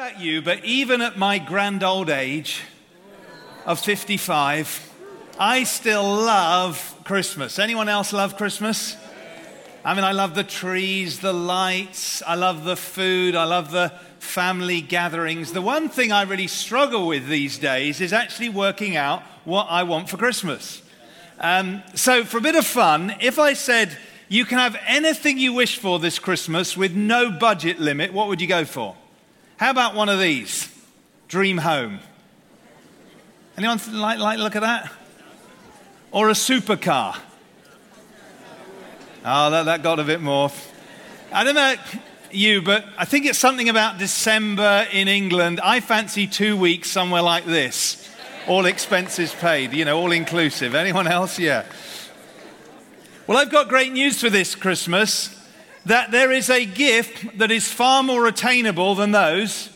about you, but even at my grand old age of 55, I still love Christmas. Anyone else love Christmas? I mean, I love the trees, the lights, I love the food, I love the family gatherings. The one thing I really struggle with these days is actually working out what I want for Christmas. Um, so, for a bit of fun, if I said you can have anything you wish for this Christmas with no budget limit, what would you go for? How about one of these? Dream home. Anyone like, like look at that? Or a supercar? Oh, that, that got a bit more. I don't know you, but I think it's something about December in England. I fancy two weeks somewhere like this. All expenses paid, you know, all inclusive. Anyone else? Yeah. Well, I've got great news for this Christmas that there is a gift that is far more attainable than those,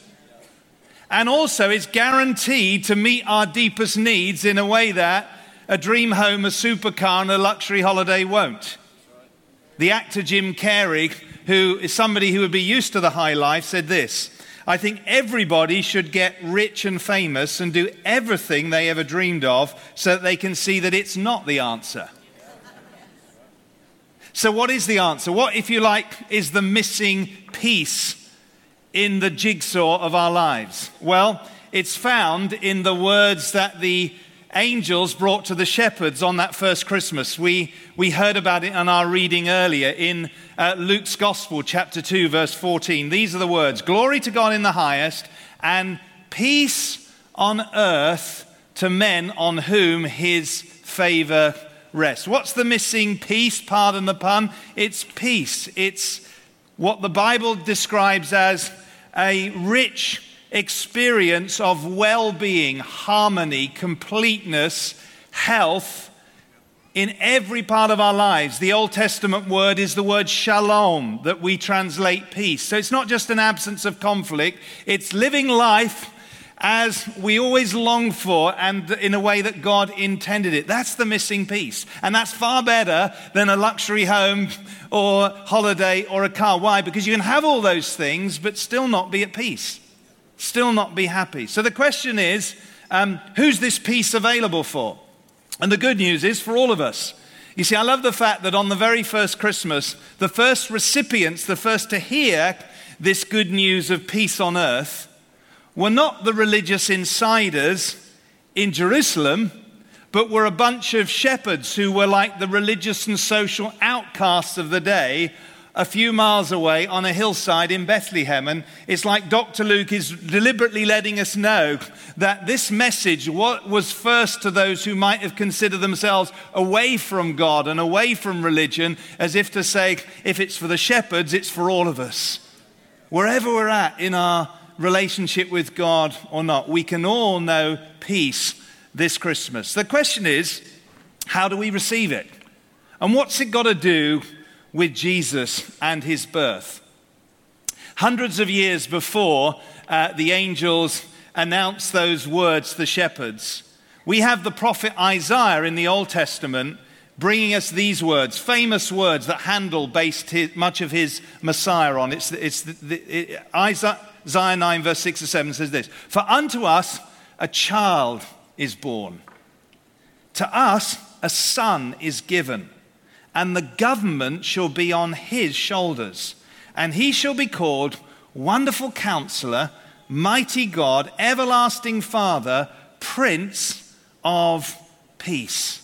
and also is guaranteed to meet our deepest needs in a way that a dream home, a supercar, and a luxury holiday won't. The actor Jim Carrey, who is somebody who would be used to the high life, said this I think everybody should get rich and famous and do everything they ever dreamed of so that they can see that it's not the answer. So, what is the answer? What, if you like, is the missing piece in the jigsaw of our lives? Well, it's found in the words that the angels brought to the shepherds on that first Christmas. We, we heard about it in our reading earlier in uh, Luke's Gospel, chapter 2, verse 14. These are the words Glory to God in the highest, and peace on earth to men on whom his favor rest. What's the missing piece? Pardon the pun. It's peace. It's what the Bible describes as a rich experience of well being, harmony, completeness, health in every part of our lives. The Old Testament word is the word shalom that we translate peace. So it's not just an absence of conflict, it's living life as we always long for and in a way that God intended it. That's the missing piece. And that's far better than a luxury home or holiday or a car. Why? Because you can have all those things but still not be at peace, still not be happy. So the question is um, who's this peace available for? And the good news is for all of us. You see, I love the fact that on the very first Christmas, the first recipients, the first to hear this good news of peace on earth, were not the religious insiders in Jerusalem, but were a bunch of shepherds who were like the religious and social outcasts of the day a few miles away on a hillside in Bethlehem. And it's like Dr. Luke is deliberately letting us know that this message was first to those who might have considered themselves away from God and away from religion, as if to say, if it's for the shepherds, it's for all of us. Wherever we're at in our relationship with God or not. We can all know peace this Christmas. The question is, how do we receive it? And what's it got to do with Jesus and his birth? Hundreds of years before uh, the angels announced those words to the shepherds, we have the prophet Isaiah in the Old Testament bringing us these words, famous words that Handel based his, much of his Messiah on. It's, it's the, the, it, Isaiah, Isaiah 9, verse 6 to 7 says this For unto us a child is born, to us a son is given, and the government shall be on his shoulders, and he shall be called Wonderful Counselor, Mighty God, Everlasting Father, Prince of Peace.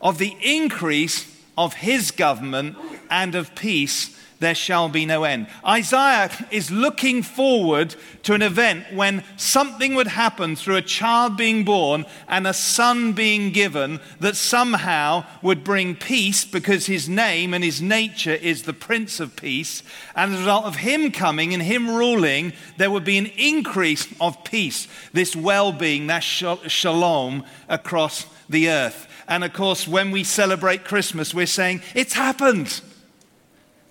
Of the increase of his government and of peace there shall be no end. Isaiah is looking forward to an event when something would happen through a child being born and a son being given that somehow would bring peace because his name and his nature is the Prince of Peace. And as a result of him coming and him ruling, there would be an increase of peace, this well being, that shalom across the earth. And of course, when we celebrate Christmas, we're saying, It's happened.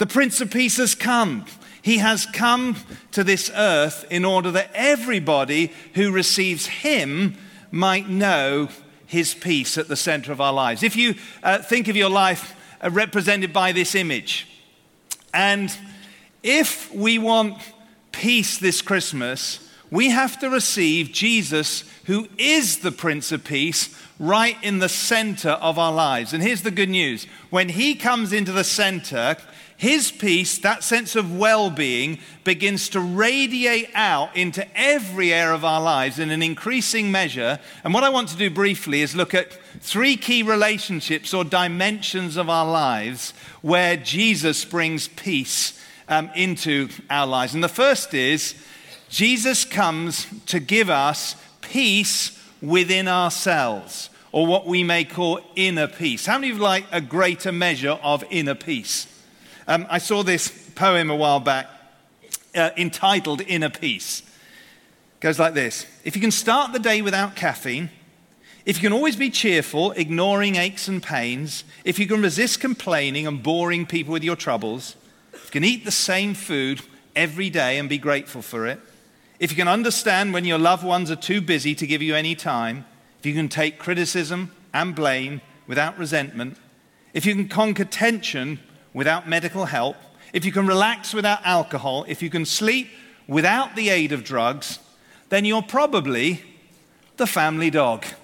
The Prince of Peace has come. He has come to this earth in order that everybody who receives him might know his peace at the center of our lives. If you uh, think of your life uh, represented by this image, and if we want peace this Christmas, we have to receive Jesus, who is the Prince of Peace, right in the center of our lives. And here's the good news when He comes into the center, His peace, that sense of well being, begins to radiate out into every area of our lives in an increasing measure. And what I want to do briefly is look at three key relationships or dimensions of our lives where Jesus brings peace um, into our lives. And the first is Jesus comes to give us peace within ourselves, or what we may call inner peace. How many of you like a greater measure of inner peace? Um, I saw this poem a while back uh, entitled Inner Peace. It goes like this If you can start the day without caffeine, if you can always be cheerful, ignoring aches and pains, if you can resist complaining and boring people with your troubles, if you can eat the same food every day and be grateful for it, if you can understand when your loved ones are too busy to give you any time, if you can take criticism and blame without resentment, if you can conquer tension without medical help, if you can relax without alcohol, if you can sleep without the aid of drugs, then you're probably the family dog.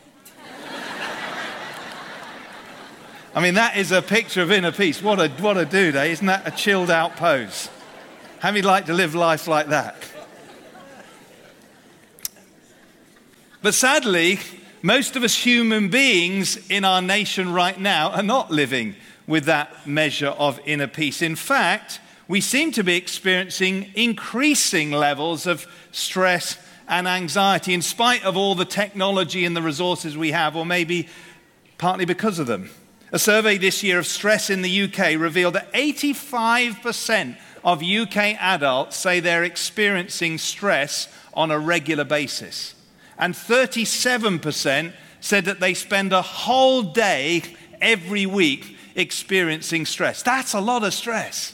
I mean, that is a picture of inner peace. What a, what a dude, eh? Isn't that a chilled out pose? How would like to live life like that? But sadly, most of us human beings in our nation right now are not living with that measure of inner peace. In fact, we seem to be experiencing increasing levels of stress and anxiety in spite of all the technology and the resources we have, or maybe partly because of them. A survey this year of stress in the UK revealed that 85% of UK adults say they're experiencing stress on a regular basis. And 37% said that they spend a whole day every week experiencing stress. That's a lot of stress.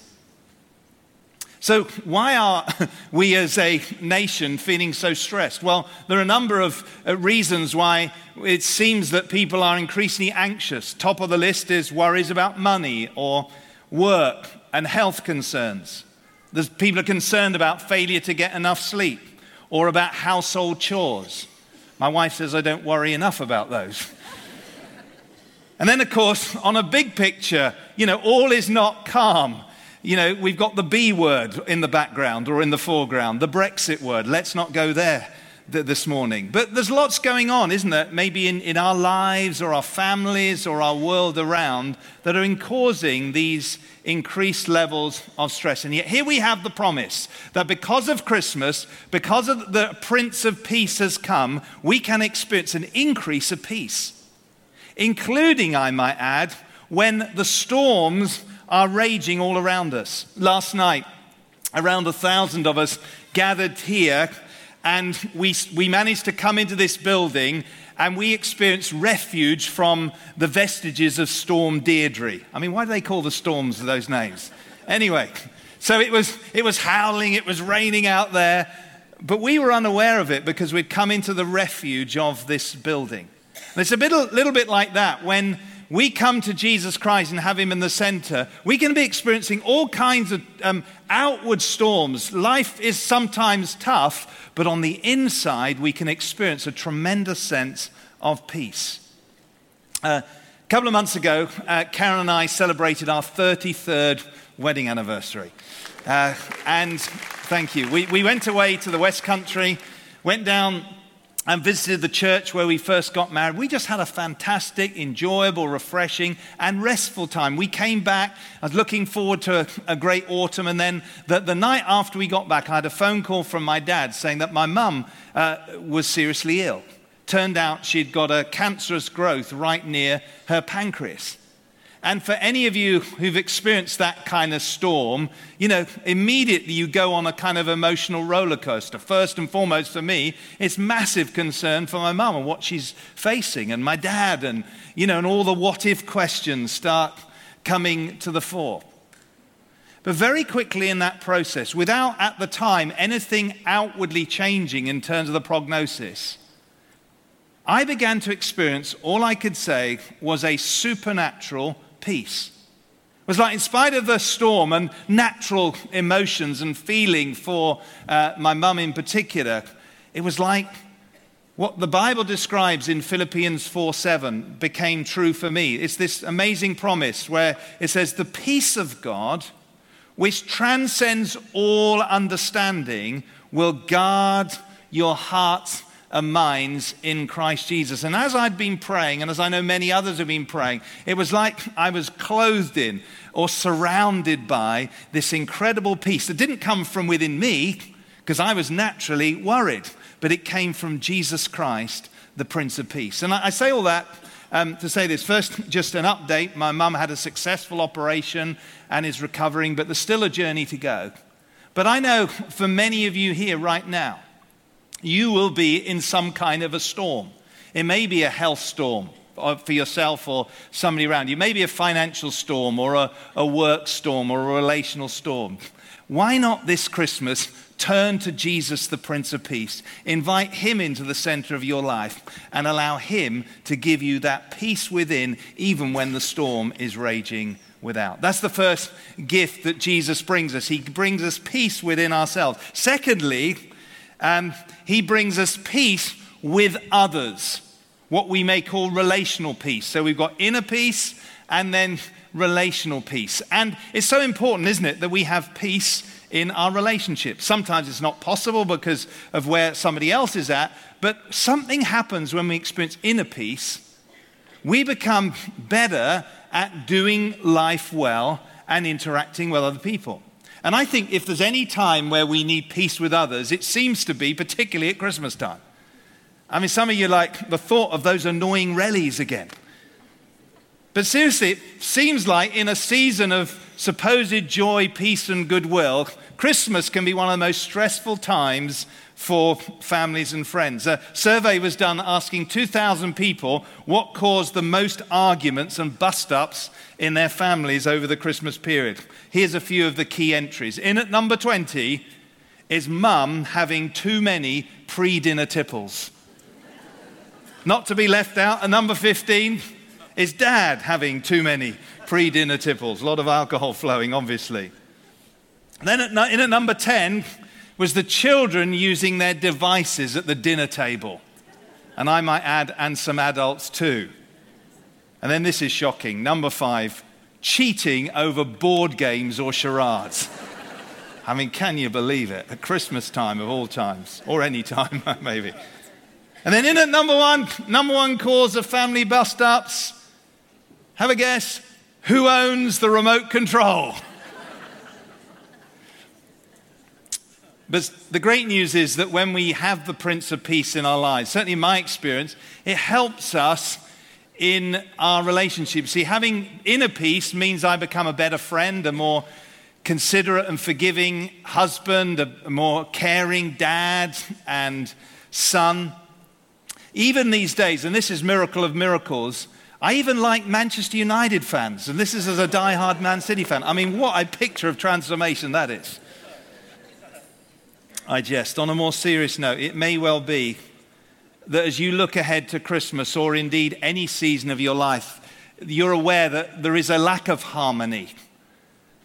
So, why are we as a nation feeling so stressed? Well, there are a number of uh, reasons why it seems that people are increasingly anxious. Top of the list is worries about money or work and health concerns. There's, people are concerned about failure to get enough sleep or about household chores. My wife says I don't worry enough about those. and then, of course, on a big picture, you know, all is not calm you know, we've got the B word in the background or in the foreground, the Brexit word. Let's not go there th- this morning. But there's lots going on, isn't there? Maybe in, in our lives or our families or our world around that are in causing these increased levels of stress. And yet, here we have the promise that because of Christmas, because of the Prince of Peace has come, we can experience an increase of peace, including, I might add, when the storms are raging all around us. Last night, around a thousand of us gathered here, and we, we managed to come into this building and we experienced refuge from the vestiges of Storm Deirdre. I mean, why do they call the storms those names? Anyway, so it was, it was howling, it was raining out there, but we were unaware of it because we'd come into the refuge of this building. And it's a bit, a little bit like that when we come to Jesus Christ and have Him in the center, we can be experiencing all kinds of um, outward storms. Life is sometimes tough, but on the inside, we can experience a tremendous sense of peace. Uh, a couple of months ago, uh, Karen and I celebrated our 33rd wedding anniversary. Uh, and thank you. We, we went away to the West Country, went down and visited the church where we first got married. We just had a fantastic, enjoyable, refreshing, and restful time. We came back. I was looking forward to a, a great autumn. And then the, the, night after we got back, I had a phone call from my dad saying that my mum uh, was seriously ill. Turned out she'd got a cancerous growth right near her pancreas. And for any of you who've experienced that kind of storm, you know, immediately you go on a kind of emotional roller coaster. First and foremost for me, it's massive concern for my mum and what she's facing, and my dad, and, you know, and all the what if questions start coming to the fore. But very quickly in that process, without at the time anything outwardly changing in terms of the prognosis, I began to experience all I could say was a supernatural peace. It was like, in spite of the storm and natural emotions and feeling for uh, my mum in particular, it was like what the Bible describes in Philippians 4 7 became true for me. It's this amazing promise where it says, The peace of God, which transcends all understanding, will guard your hearts minds in Christ Jesus. And as I'd been praying, and as I know many others have been praying, it was like I was clothed in or surrounded by this incredible peace that didn't come from within me because I was naturally worried, but it came from Jesus Christ, the Prince of Peace. And I, I say all that um, to say this. First, just an update. My mum had a successful operation and is recovering, but there's still a journey to go. But I know for many of you here right now, you will be in some kind of a storm. It may be a health storm uh, for yourself or somebody around you. Maybe a financial storm or a, a work storm or a relational storm. Why not this Christmas turn to Jesus, the Prince of Peace? Invite Him into the center of your life and allow Him to give you that peace within, even when the storm is raging without. That's the first gift that Jesus brings us. He brings us peace within ourselves. Secondly, um, he brings us peace with others, what we may call relational peace. So we've got inner peace and then relational peace. And it's so important, isn't it, that we have peace in our relationships. Sometimes it's not possible because of where somebody else is at, but something happens when we experience inner peace. We become better at doing life well and interacting with other people. And I think if there's any time where we need peace with others, it seems to be particularly at Christmas time. I mean, some of you like the thought of those annoying rallies again. But seriously, it seems like in a season of supposed joy, peace, and goodwill, Christmas can be one of the most stressful times for families and friends. A survey was done asking 2,000 people what caused the most arguments and bust ups in their families over the Christmas period. Here's a few of the key entries. In at number 20 is mum having too many pre dinner tipples. Not to be left out, at number 15 is dad having too many pre dinner tipples. A lot of alcohol flowing, obviously. Then at, in at number 10 was the children using their devices at the dinner table. And I might add, and some adults too. And then this is shocking. Number five, cheating over board games or charades. I mean, can you believe it? At Christmas time of all times, or any time, maybe. And then in at number one, number one cause of family bust ups. Have a guess. Who owns the remote control? But the great news is that when we have the Prince of Peace in our lives, certainly in my experience, it helps us in our relationships. See, having inner peace means I become a better friend, a more considerate and forgiving husband, a more caring dad and son. Even these days, and this is miracle of miracles, I even like Manchester United fans, and this is as a die-hard Man City fan. I mean, what a picture of transformation that is. I jest. On a more serious note, it may well be that as you look ahead to Christmas or indeed any season of your life, you're aware that there is a lack of harmony.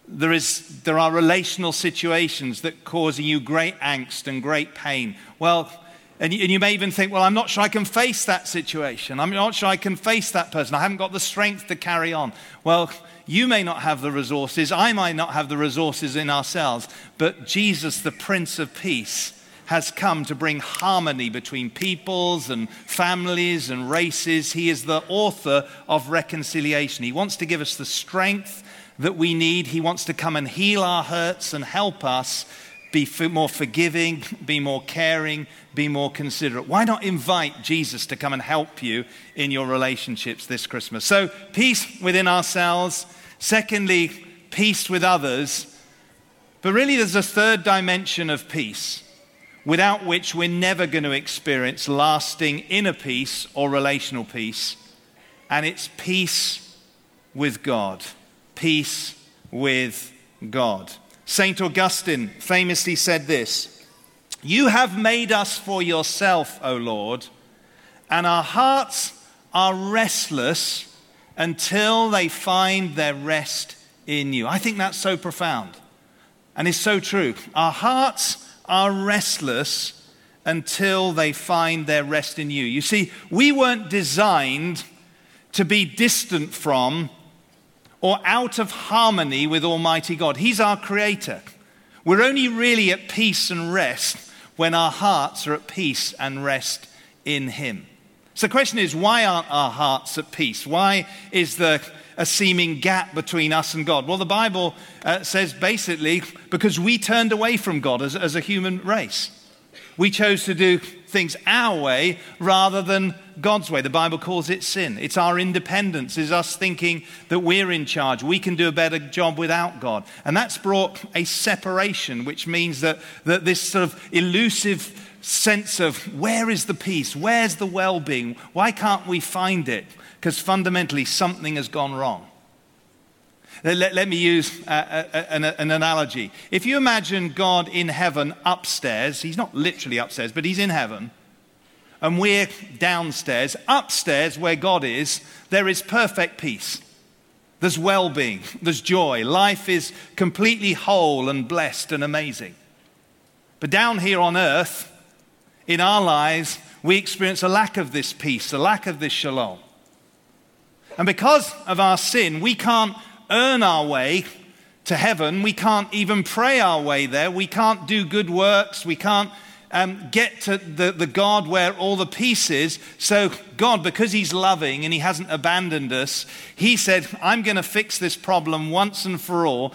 There, is, there are relational situations that cause you great angst and great pain. Well, and you, and you may even think, well, I'm not sure I can face that situation. I'm not sure I can face that person. I haven't got the strength to carry on. Well, you may not have the resources, I might not have the resources in ourselves, but Jesus, the Prince of Peace, has come to bring harmony between peoples and families and races. He is the author of reconciliation. He wants to give us the strength that we need. He wants to come and heal our hurts and help us be more forgiving, be more caring, be more considerate. Why not invite Jesus to come and help you in your relationships this Christmas? So, peace within ourselves. Secondly, peace with others. But really, there's a third dimension of peace without which we're never going to experience lasting inner peace or relational peace. And it's peace with God. Peace with God. St. Augustine famously said this You have made us for yourself, O Lord, and our hearts are restless until they find their rest in you. I think that's so profound and it's so true. Our hearts are restless until they find their rest in you. You see, we weren't designed to be distant from or out of harmony with Almighty God. He's our creator. We're only really at peace and rest when our hearts are at peace and rest in Him. So the question is why aren't our hearts at peace? Why is there a seeming gap between us and God? Well, the Bible uh, says basically because we turned away from God as, as a human race. We chose to do things our way rather than God's way. The Bible calls it sin. It's our independence, it's us thinking that we're in charge. We can do a better job without God. And that's brought a separation, which means that, that this sort of elusive sense of where is the peace? Where's the well being? Why can't we find it? Because fundamentally, something has gone wrong. Let, let me use uh, an, an analogy. If you imagine God in heaven upstairs, he's not literally upstairs, but he's in heaven, and we're downstairs, upstairs where God is, there is perfect peace. There's well being, there's joy. Life is completely whole and blessed and amazing. But down here on earth, in our lives, we experience a lack of this peace, a lack of this shalom. And because of our sin, we can't earn our way to heaven. We can't even pray our way there. We can't do good works. We can't um, get to the, the God where all the peace is. So, God, because He's loving and He hasn't abandoned us, He said, I'm going to fix this problem once and for all.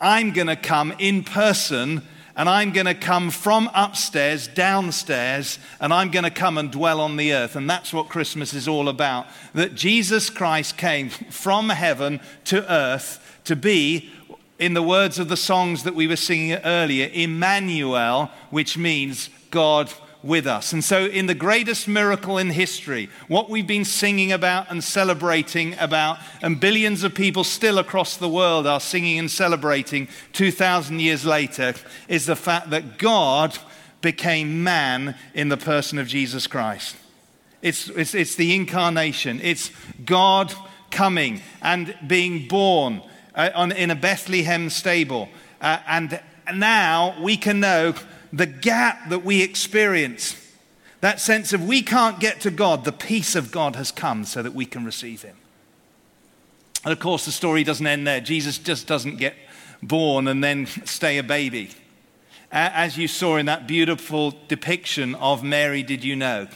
I'm going to come in person and I'm going to come from upstairs, downstairs, and I'm going to come and dwell on the earth. And that's what Christmas is all about. That Jesus Christ came from heaven to earth to be, in the words of the songs that we were singing earlier, Emmanuel, which means God with us. And so, in the greatest miracle in history, what we've been singing about and celebrating about, and billions of people still across the world are singing and celebrating 2,000 years later, is the fact that God became man in the person of Jesus Christ. It's, it's, it's the incarnation, it's God coming and being born uh, on, in a Bethlehem stable. Uh, and now we can know the gap that we experience, that sense of we can't get to God, the peace of God has come so that we can receive Him. And of course, the story doesn't end there. Jesus just doesn't get born and then stay a baby. As you saw in that beautiful depiction of Mary, did you know?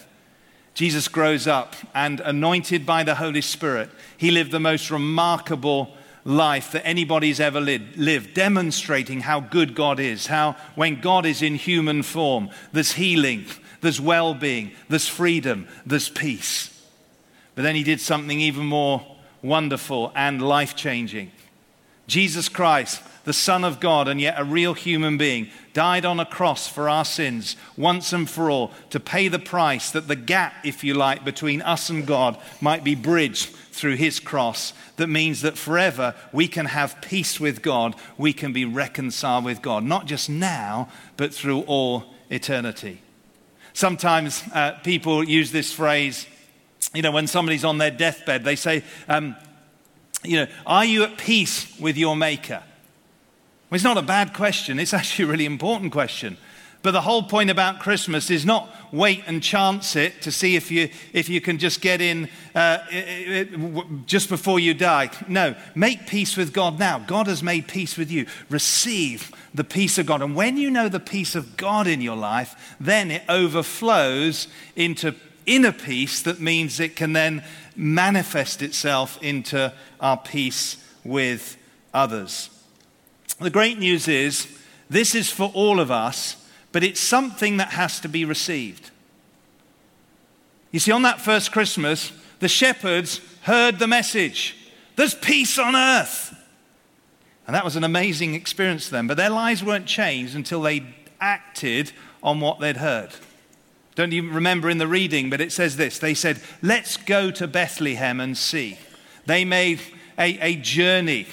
Jesus grows up and anointed by the Holy Spirit, he lived the most remarkable life that anybody's ever lived, demonstrating how good God is, how when God is in human form, there's healing, there's well being, there's freedom, there's peace. But then he did something even more wonderful and life changing. Jesus Christ, the Son of God and yet a real human being, died on a cross for our sins once and for all to pay the price that the gap, if you like, between us and God might be bridged through his cross that means that forever we can have peace with God, we can be reconciled with God, not just now, but through all eternity. Sometimes uh, people use this phrase, you know, when somebody's on their deathbed, they say, um, you know, are you at peace with your Maker? Well, it's not a bad question, it's actually a really important question. But the whole point about Christmas is not wait and chance it to see if you, if you can just get in uh, just before you die. No, make peace with God now. God has made peace with you. Receive the peace of God. And when you know the peace of God in your life, then it overflows into inner peace that means it can then manifest itself into our peace with others. The great news is this is for all of us but it's something that has to be received. You see, on that first Christmas, the shepherds heard the message there's peace on earth. And that was an amazing experience for them, but their lives weren't changed until they acted on what they'd heard. Don't you remember in the reading, but it says this they said, Let's go to Bethlehem and see. They made a, a journey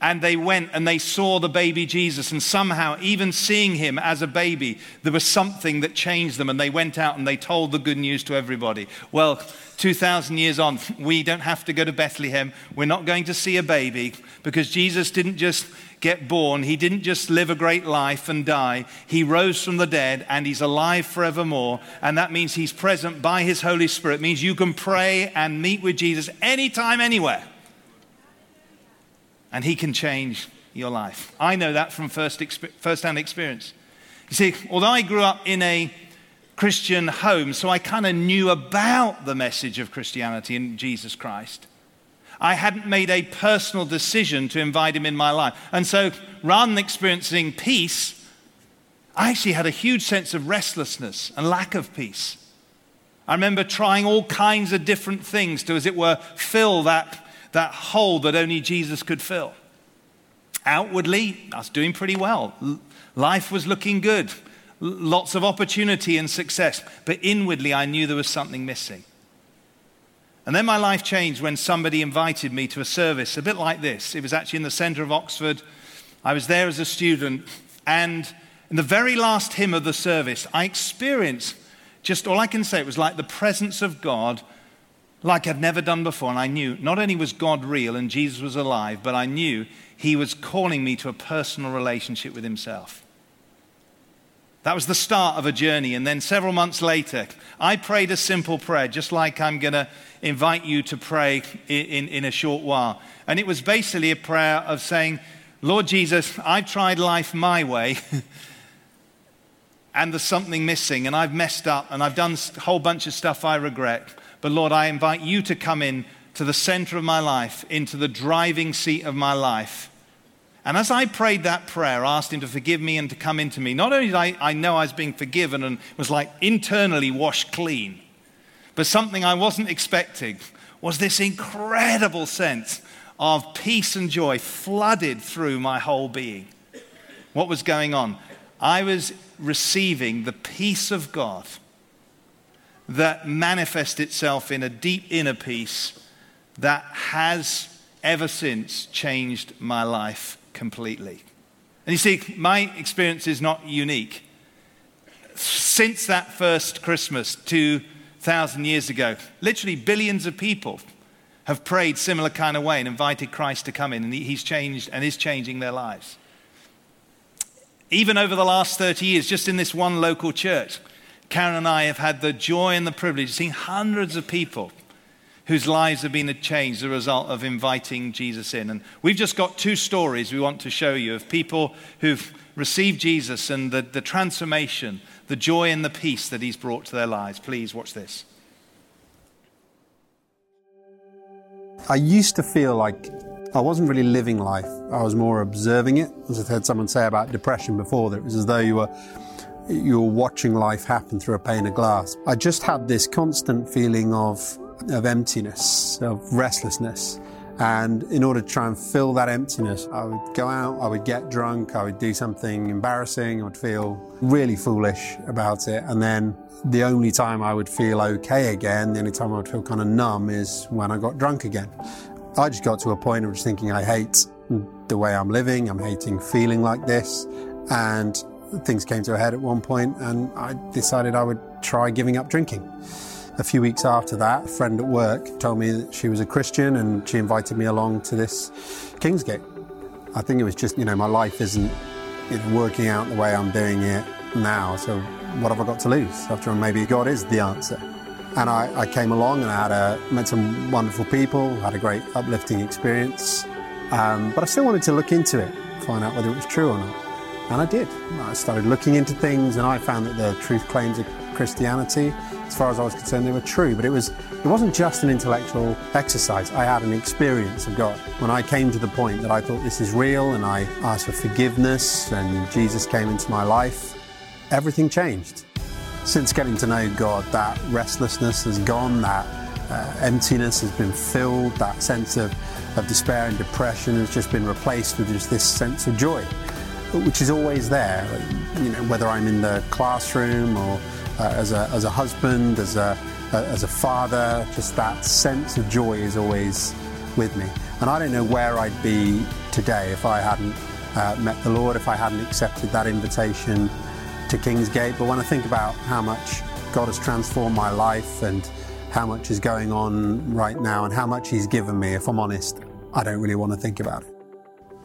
and they went and they saw the baby Jesus. And somehow, even seeing him as a baby, there was something that changed them. And they went out and they told the good news to everybody. Well, 2,000 years on, we don't have to go to Bethlehem. We're not going to see a baby because Jesus didn't just get born, he didn't just live a great life and die. He rose from the dead and he's alive forevermore. And that means he's present by his Holy Spirit. It means you can pray and meet with Jesus anytime, anywhere and He can change your life. I know that from first first-hand experience. You see, although I grew up in a Christian home, so I kind of knew about the message of Christianity and Jesus Christ. I hadn't made a personal decision to invite him in my life. And so rather than experiencing peace, I actually had a huge sense of restlessness and lack of peace. I remember trying all kinds of different things to, as it were, fill that that hole that only Jesus could fill. Outwardly, I was doing pretty well. Life was looking good. Lots of opportunity and success. But inwardly, I knew there was something missing. And then my life changed when somebody invited me to a service a bit like this. It was actually in the center of Oxford. I was there as a student. And in the very last hymn of the service, I experienced just all I can say, it was like the presence of God like I'd never done before. And I knew not only was God real and Jesus was alive, but I knew he was calling me to a personal relationship with himself. That was the start of a journey. And then several months later, I prayed a simple prayer, just like I'm going to invite you to pray in, in, in, a short while. And it was basically a prayer of saying, Lord Jesus, I've tried life my way. and there's something missing, and I've messed up, and I've done a whole bunch of stuff I regret. But Lord, I invite you to come in to the center of my life, into the driving seat of my life. And as I prayed that prayer, asked him to forgive me and to come into me, not only did I, I know I was being forgiven and was like internally washed clean, but something I wasn't expecting was this incredible sense of peace and joy flooded through my whole being. What was going on? I was receiving the peace of God that manifests itself in a deep inner peace that has ever since changed my life completely. And you see, my experience is not unique. Since that first Christmas 2,000 years ago, literally billions of people have prayed similar kind of way and invited Christ to come in, and he's changed and is changing their lives. Even over the last 30 years, just in this one local church, Karen and I have had the joy and the privilege of seeing hundreds of people whose lives have been changed as a result of inviting Jesus in. And we've just got two stories we want to show you of people who've received Jesus and the, the transformation, the joy and the peace that he's brought to their lives. Please watch this. I used to feel like I wasn't really living life. I was more observing it. As I've heard someone say about depression before, that it was as though you were you're watching life happen through a pane of glass. I just had this constant feeling of, of emptiness, of restlessness. And in order to try and fill that emptiness, I would go out, I would get drunk, I would do something embarrassing, I would feel really foolish about it. And then the only time I would feel okay again, the only time I would feel kind of numb is when I got drunk again. I just got to a point of just thinking I hate the way I'm living, I'm hating feeling like this. And things came to a head at one point and I decided I would try giving up drinking. A few weeks after that, a friend at work told me that she was a Christian and she invited me along to this Kingsgate. I think it was just, you know, my life isn't working out the way I'm doing it now, so what have I got to lose? After all, maybe God is the answer. And I, I came along and I had a, met some wonderful people, had a great uplifting experience, um, but I still wanted to look into it, find out whether it was true or not. And I did. I started looking into things and I found that the truth claims of Christianity, as far as I was concerned, they were true. But it was it wasn't just an intellectual exercise. I had an experience of God. When I came to the point that I thought this is real and I asked for forgiveness and Jesus came into my life, everything changed. Since getting to know God, that restlessness has gone, that uh, emptiness has been filled, that sense of, of despair and depression has just been replaced with just this sense of joy which is always there. You know, whether I'm in the classroom or uh, as, a, as a husband, as a, uh, as a father, just that sense of joy is always with me. And I don't know where I'd be today if I hadn't uh, met the Lord, if I hadn't accepted that invitation to Kingsgate. But when I think about how much God has transformed my life and how much is going on right now and how much He's given me, if I'm honest, I don't really want to think about it.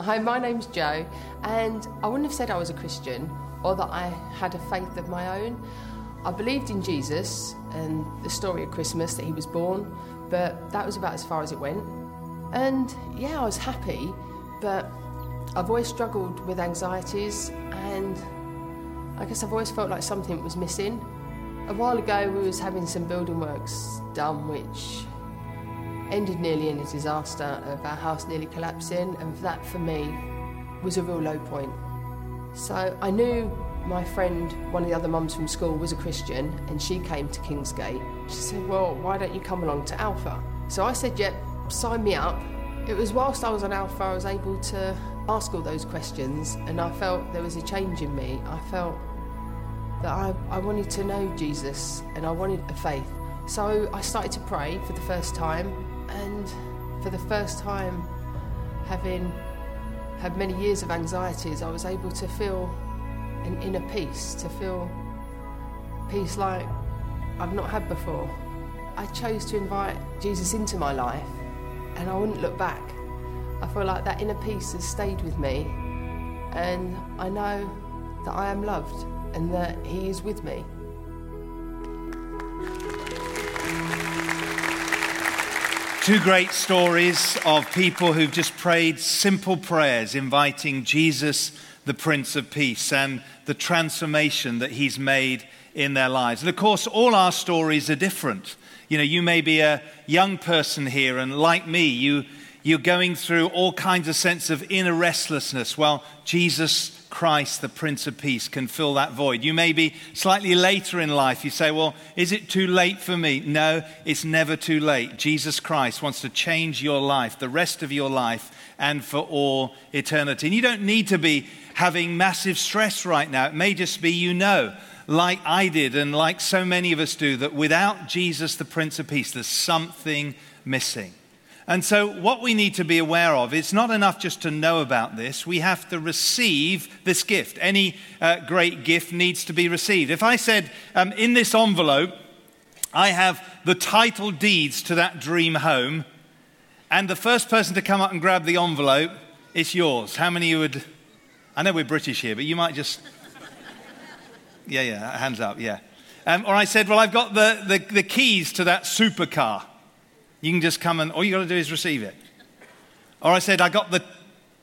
Hi, my name's Joe, and I wouldn't have said I was a Christian or that I had a faith of my own. I believed in Jesus and the story of Christmas that he was born, but that was about as far as it went. And yeah, I was happy, but I've always struggled with anxieties, and I guess I've always felt like something was missing. A while ago, we was having some building works done, which ended nearly in a disaster of our house nearly collapsing, and that for me was a real low point. So I knew my friend, one of the other mums from school, was a Christian, and she came to Kingsgate. She said, Well, why don't you come along to Alpha? So I said, Yep, sign me up. It was whilst I was on Alpha, I was able to ask all those questions, and I felt there was a change in me. I felt that I, I wanted to know Jesus and I wanted a faith. So I started to pray for the first time, and for the first time, having had many years of anxieties, I was able to feel an inner peace, to feel peace like I've not had before. I chose to invite Jesus into my life, and I wouldn't look back. I feel like that inner peace has stayed with me, and I know that I am loved and that He is with me. Two great stories of people who've just prayed simple prayers, inviting Jesus, the Prince of Peace, and the transformation that He's made in their lives. And of course, all our stories are different. You know, you may be a young person here, and like me, you, you're going through all kinds of sense of inner restlessness. Well, Jesus Christ, the Prince of Peace, can fill that void. You may be slightly later in life. You say, Well, is it too late for me? No, it's never too late. Jesus Christ wants to change your life, the rest of your life, and for all eternity. And you don't need to be having massive stress right now. It may just be you know, like I did, and like so many of us do, that without Jesus, the Prince of Peace, there's something missing. And so, what we need to be aware of, it's not enough just to know about this. We have to receive this gift. Any uh, great gift needs to be received. If I said, um, in this envelope, I have the title deeds to that dream home, and the first person to come up and grab the envelope, it's yours. How many would? I know we're British here, but you might just. Yeah, yeah, hands up, yeah. Um, or I said, well, I've got the, the, the keys to that supercar. You can just come and all you got to do is receive it. Or I said, I got the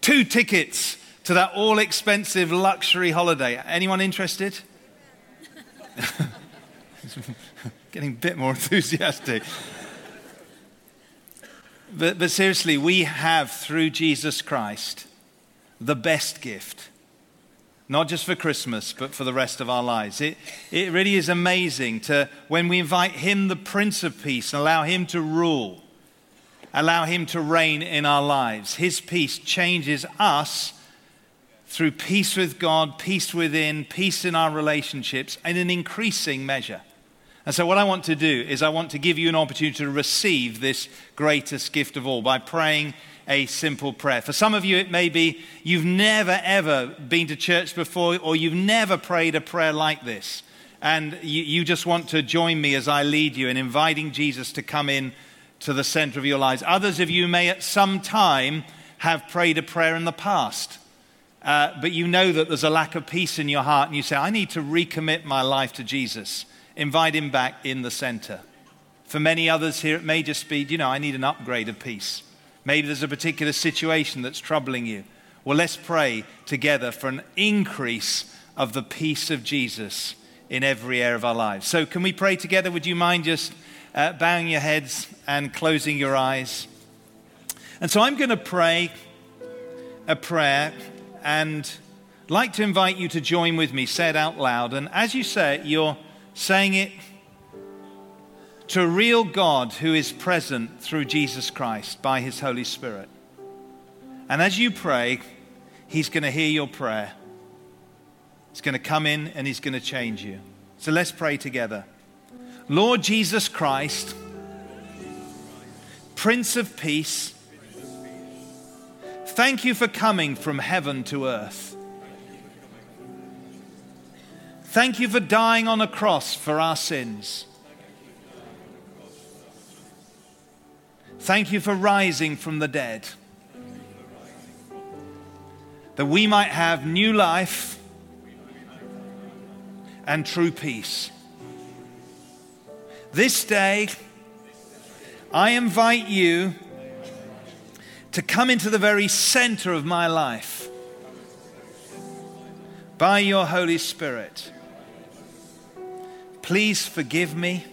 two tickets to that all expensive luxury holiday. Anyone interested? Getting a bit more enthusiastic. But, but seriously, we have through Jesus Christ the best gift not just for Christmas, but for the rest of our lives. It, it really is amazing to, when we invite Him, the Prince of Peace, and allow Him to rule, allow Him to reign in our lives. His peace changes us through peace with God, peace within, peace in our relationships, in an increasing measure. And so, what I want to do is, I want to give you an opportunity to receive this greatest gift of all by praying a simple prayer. For some of you, it may be you've never ever been to church before or you've never prayed a prayer like this. And you, you just want to join me as I lead you in inviting Jesus to come in to the center of your lives. Others of you may at some time have prayed a prayer in the past. Uh, but you know that there's a lack of peace in your heart, and you say, I need to recommit my life to Jesus. Invite him back in the center. For many others here, it may just be, you know, I need an upgrade of peace. Maybe there's a particular situation that's troubling you. Well, let's pray together for an increase of the peace of Jesus in every area of our lives. So, can we pray together? Would you mind just uh, bowing your heads and closing your eyes? And so, I'm going to pray a prayer and like to invite you to join with me, say it out loud. And as you say it, you're saying it to real God who is present through Jesus Christ by his Holy Spirit. And as you pray, he's going to hear your prayer. He's going to come in and he's going to change you. So let's pray together. Lord Jesus Christ, Prince of Peace, Thank you for coming from heaven to earth. Thank you for dying on a cross for our sins. Thank you for rising from the dead. That we might have new life and true peace. This day, I invite you to come into the very center of my life by your Holy Spirit. Please forgive me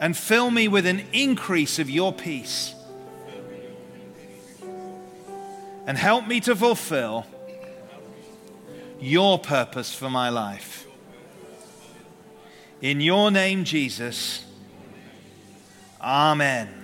and fill me with an increase of your peace. And help me to fulfill your purpose for my life. In your name, Jesus. Amen.